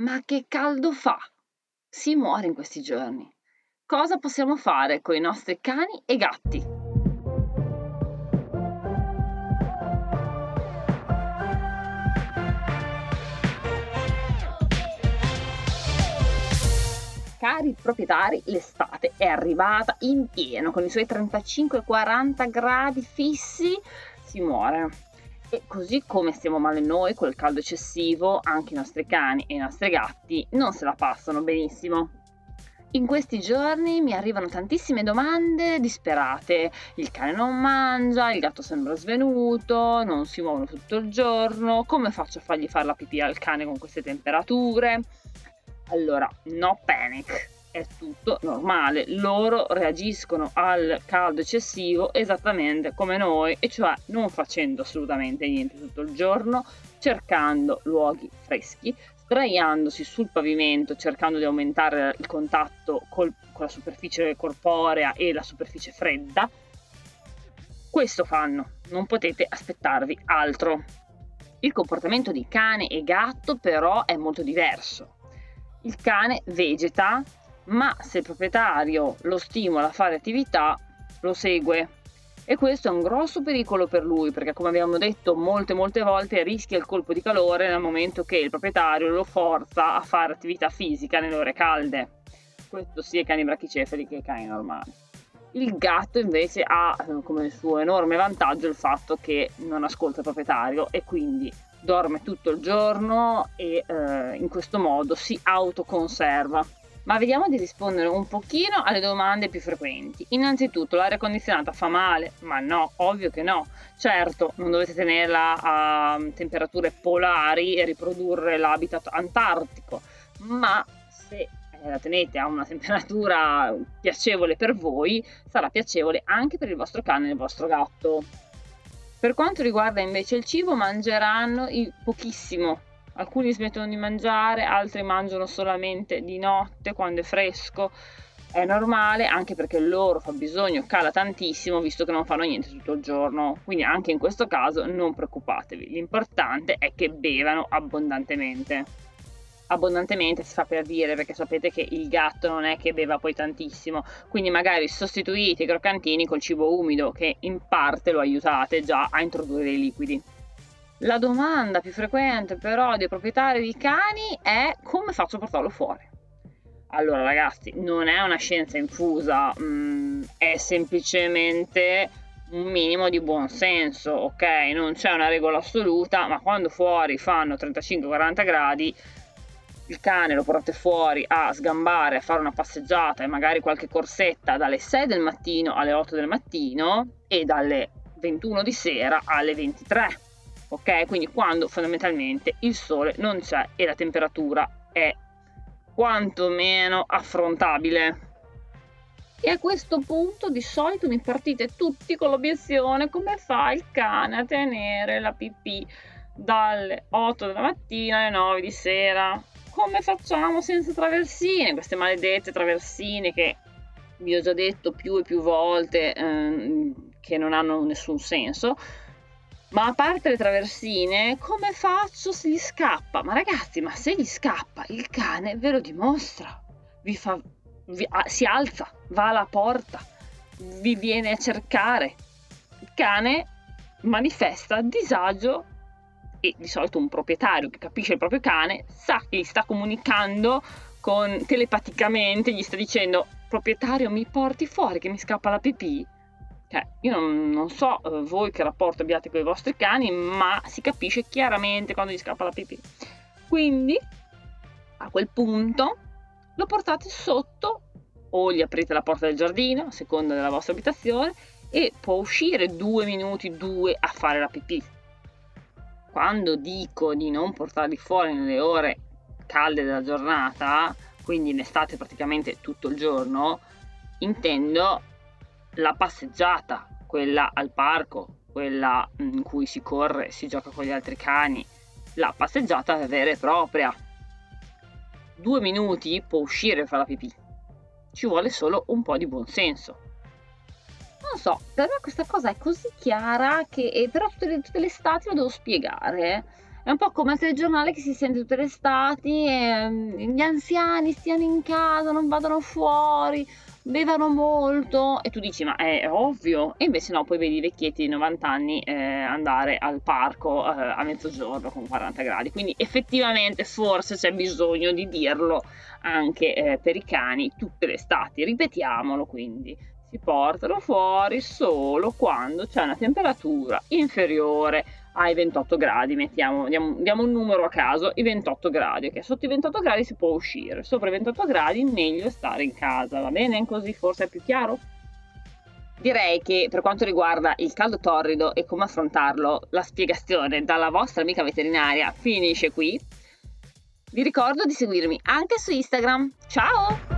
Ma che caldo fa! Si muore in questi giorni. Cosa possiamo fare con i nostri cani e gatti? Cari proprietari, l'estate è arrivata in pieno con i suoi 35-40 gradi fissi, si muore. E così come stiamo male noi col caldo eccessivo, anche i nostri cani e i nostri gatti non se la passano benissimo. In questi giorni mi arrivano tantissime domande disperate. Il cane non mangia, il gatto sembra svenuto, non si muovono tutto il giorno. Come faccio a fargli fare la pipì al cane con queste temperature? Allora, no panic è tutto normale, loro reagiscono al caldo eccessivo esattamente come noi, e cioè non facendo assolutamente niente tutto il giorno, cercando luoghi freschi, sdraiandosi sul pavimento, cercando di aumentare il contatto col, con la superficie corporea e la superficie fredda. Questo fanno, non potete aspettarvi altro. Il comportamento di cane e gatto però è molto diverso. Il cane vegeta ma se il proprietario lo stimola a fare attività, lo segue. E questo è un grosso pericolo per lui perché, come abbiamo detto molte molte volte, rischia il colpo di calore nel momento che il proprietario lo forza a fare attività fisica nelle ore calde. Questo sia i cani brachicefali che i cani normali. Il gatto invece ha eh, come suo enorme vantaggio il fatto che non ascolta il proprietario e quindi dorme tutto il giorno e eh, in questo modo si autoconserva ma vediamo di rispondere un pochino alle domande più frequenti. Innanzitutto, l'aria condizionata fa male? Ma no, ovvio che no. Certo, non dovete tenerla a temperature polari e riprodurre l'habitat antartico, ma se eh, la tenete a una temperatura piacevole per voi, sarà piacevole anche per il vostro cane e il vostro gatto. Per quanto riguarda invece il cibo, mangeranno pochissimo Alcuni smettono di mangiare, altri mangiano solamente di notte quando è fresco. È normale anche perché il loro fabbisogno cala tantissimo visto che non fanno niente tutto il giorno. Quindi anche in questo caso non preoccupatevi. L'importante è che bevano abbondantemente. Abbondantemente si fa per dire perché sapete che il gatto non è che beva poi tantissimo. Quindi magari sostituite i croccantini col cibo umido che in parte lo aiutate già a introdurre i liquidi. La domanda più frequente però dei proprietari di cani è come faccio a portarlo fuori? Allora ragazzi, non è una scienza infusa, mm, è semplicemente un minimo di buon senso, ok? Non c'è una regola assoluta, ma quando fuori fanno 35-40 gradi, il cane lo portate fuori a sgambare, a fare una passeggiata e magari qualche corsetta dalle 6 del mattino alle 8 del mattino e dalle 21 di sera alle 23 ok? Quindi quando fondamentalmente il sole non c'è e la temperatura è quantomeno affrontabile. E a questo punto di solito mi partite tutti con l'obiezione come fa il cane a tenere la pipì dalle 8 della mattina alle 9 di sera? Come facciamo senza traversine? Queste maledette traversine che vi ho già detto più e più volte ehm, che non hanno nessun senso ma a parte le traversine, come faccio se gli scappa? Ma ragazzi, ma se gli scappa, il cane ve lo dimostra. Vi fa, vi, ah, si alza, va alla porta, vi viene a cercare. Il cane manifesta disagio e di solito un proprietario che capisce il proprio cane sa che gli sta comunicando con, telepaticamente, gli sta dicendo proprietario mi porti fuori che mi scappa la pipì cioè, io non, non so eh, voi che rapporto abbiate con i vostri cani, ma si capisce chiaramente quando gli scappa la pipì. Quindi, a quel punto, lo portate sotto o gli aprite la porta del giardino, a seconda della vostra abitazione, e può uscire due minuti, due a fare la pipì. Quando dico di non portarli fuori nelle ore calde della giornata, quindi in estate praticamente tutto il giorno, intendo la passeggiata, quella al parco, quella in cui si corre, si gioca con gli altri cani, la passeggiata vera e propria. Due minuti può uscire fare la pipì. Ci vuole solo un po' di buonsenso. Non so, per me questa cosa è così chiara che però tutte le, tutte le estati lo devo spiegare. È È un po' come il telegiornale che si sente tutte le estati, e, mm, gli anziani stiano in casa, non vadano fuori, bevano molto. E tu dici ma è ovvio. E invece no poi vedi i vecchietti di 90 anni eh, andare al parco eh, a mezzogiorno con 40 gradi. Quindi effettivamente forse c'è bisogno di dirlo anche eh, per i cani. Tutte le estati ripetiamolo quindi. Si portano fuori solo quando c'è una temperatura inferiore ai 28 gradi, mettiamo, diamo, diamo, un numero a caso, i 28 gradi, ok? Sotto i 28 gradi si può uscire, sopra i 28 gradi meglio stare in casa, va bene? Così forse è più chiaro? Direi che per quanto riguarda il caldo torrido e come affrontarlo, la spiegazione dalla vostra amica veterinaria finisce qui. Vi ricordo di seguirmi anche su Instagram. Ciao!